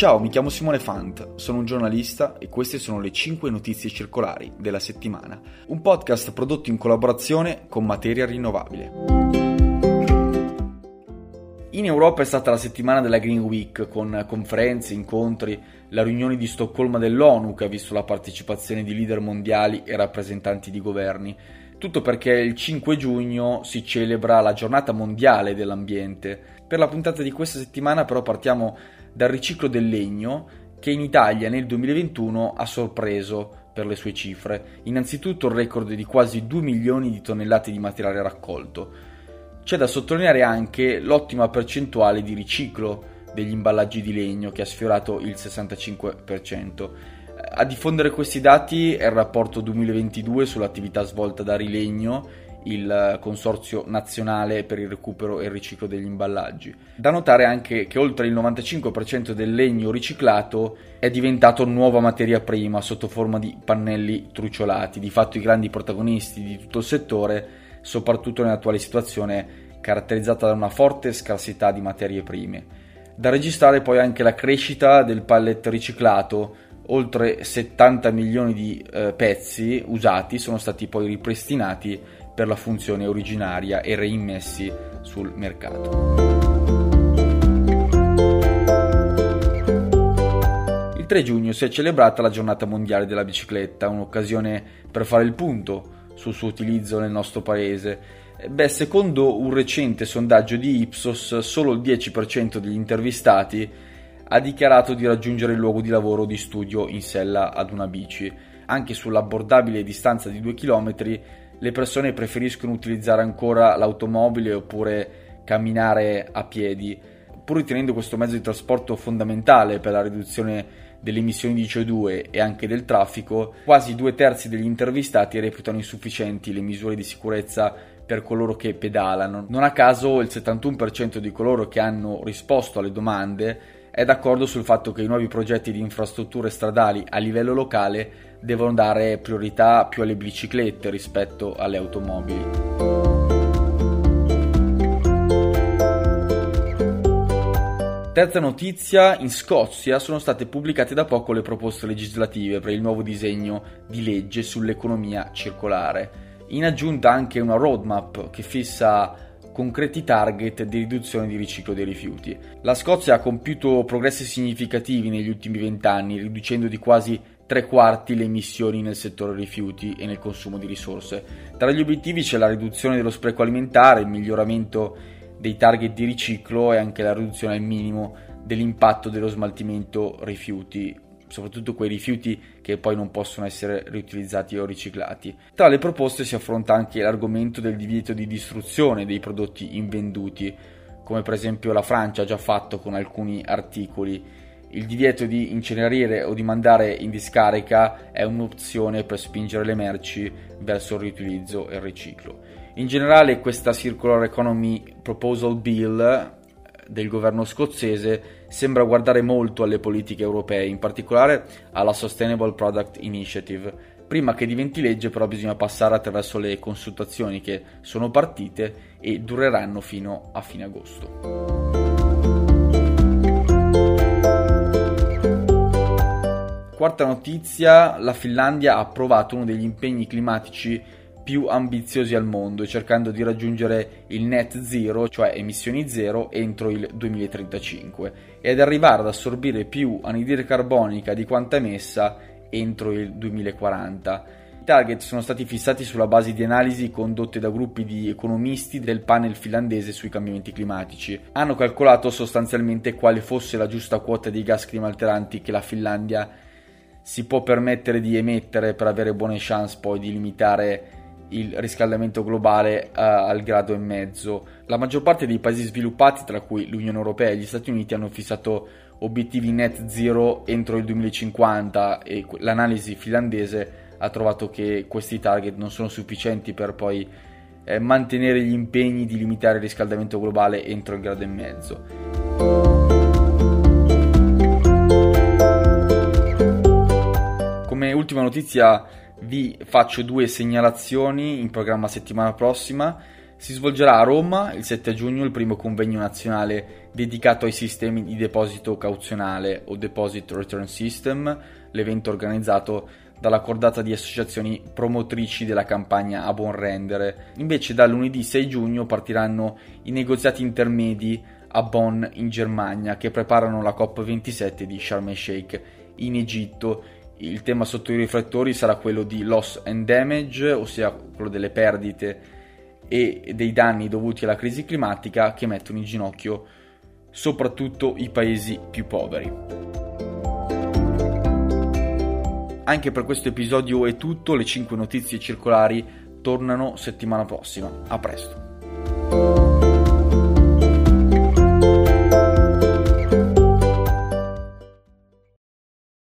Ciao, mi chiamo Simone Fant, sono un giornalista e queste sono le 5 notizie circolari della settimana, un podcast prodotto in collaborazione con Materia Rinnovabile. In Europa è stata la settimana della Green Week con conferenze, incontri, la riunione di Stoccolma dell'ONU che ha visto la partecipazione di leader mondiali e rappresentanti di governi. Tutto perché il 5 giugno si celebra la giornata mondiale dell'ambiente. Per la puntata di questa settimana però partiamo dal riciclo del legno che in Italia nel 2021 ha sorpreso per le sue cifre. Innanzitutto il record di quasi 2 milioni di tonnellate di materiale raccolto. C'è da sottolineare anche l'ottima percentuale di riciclo degli imballaggi di legno che ha sfiorato il 65%. A diffondere questi dati è il rapporto 2022 sull'attività svolta da Rilegno il Consorzio Nazionale per il recupero e il riciclo degli imballaggi. Da notare anche che oltre il 95% del legno riciclato è diventato nuova materia prima sotto forma di pannelli truciolati, di fatto i grandi protagonisti di tutto il settore, soprattutto nell'attuale situazione caratterizzata da una forte scarsità di materie prime. Da registrare poi anche la crescita del pallet riciclato, oltre 70 milioni di eh, pezzi usati sono stati poi ripristinati per la funzione originaria e reimmessi sul mercato. Il 3 giugno si è celebrata la giornata mondiale della bicicletta, un'occasione per fare il punto sul suo utilizzo nel nostro paese. Beh, secondo un recente sondaggio di Ipsos, solo il 10% degli intervistati ha dichiarato di raggiungere il luogo di lavoro di studio in sella ad una bici. Anche sull'abbordabile distanza di 2 km le persone preferiscono utilizzare ancora l'automobile oppure camminare a piedi, pur ritenendo questo mezzo di trasporto fondamentale per la riduzione delle emissioni di CO2 e anche del traffico, quasi due terzi degli intervistati reputano insufficienti le misure di sicurezza per coloro che pedalano. Non a caso il 71% di coloro che hanno risposto alle domande è d'accordo sul fatto che i nuovi progetti di infrastrutture stradali a livello locale devono dare priorità più alle biciclette rispetto alle automobili. Terza notizia, in Scozia sono state pubblicate da poco le proposte legislative per il nuovo disegno di legge sull'economia circolare. In aggiunta anche una roadmap che fissa concreti target di riduzione di riciclo dei rifiuti. La Scozia ha compiuto progressi significativi negli ultimi vent'anni, riducendo di quasi tre quarti le emissioni nel settore rifiuti e nel consumo di risorse. Tra gli obiettivi c'è la riduzione dello spreco alimentare, il miglioramento dei target di riciclo e anche la riduzione al minimo dell'impatto dello smaltimento rifiuti, soprattutto quei rifiuti che poi non possono essere riutilizzati o riciclati. Tra le proposte si affronta anche l'argomento del divieto di distruzione dei prodotti invenduti, come per esempio la Francia ha già fatto con alcuni articoli il divieto di incenerire o di mandare in discarica è un'opzione per spingere le merci verso il riutilizzo e il riciclo. In generale questa Circular Economy Proposal Bill del governo scozzese sembra guardare molto alle politiche europee, in particolare alla Sustainable Product Initiative. Prima che diventi legge però bisogna passare attraverso le consultazioni che sono partite e dureranno fino a fine agosto. Quarta notizia, la Finlandia ha approvato uno degli impegni climatici più ambiziosi al mondo, cercando di raggiungere il net zero, cioè emissioni zero, entro il 2035 ed arrivare ad assorbire più anidride carbonica di quanta emessa entro il 2040. I target sono stati fissati sulla base di analisi condotte da gruppi di economisti del panel finlandese sui cambiamenti climatici. Hanno calcolato sostanzialmente quale fosse la giusta quota di gas climalteranti che la Finlandia si può permettere di emettere per avere buone chance poi di limitare il riscaldamento globale uh, al grado e mezzo. La maggior parte dei paesi sviluppati, tra cui l'Unione Europea e gli Stati Uniti, hanno fissato obiettivi net zero entro il 2050 e l'analisi finlandese ha trovato che questi target non sono sufficienti per poi eh, mantenere gli impegni di limitare il riscaldamento globale entro il grado e mezzo. ultima notizia vi faccio due segnalazioni in programma settimana prossima. Si svolgerà a Roma il 7 giugno il primo convegno nazionale dedicato ai sistemi di deposito cauzionale o Deposit Return System, l'evento organizzato dalla cordata di associazioni promotrici della campagna A Buon Rendere. Invece da lunedì 6 giugno partiranno i negoziati intermedi a Bonn in Germania che preparano la COP27 di Sharm el Sheikh in Egitto. Il tema sotto i riflettori sarà quello di loss and damage, ossia quello delle perdite e dei danni dovuti alla crisi climatica che mettono in ginocchio soprattutto i paesi più poveri. Anche per questo episodio è tutto, le 5 notizie circolari tornano settimana prossima. A presto.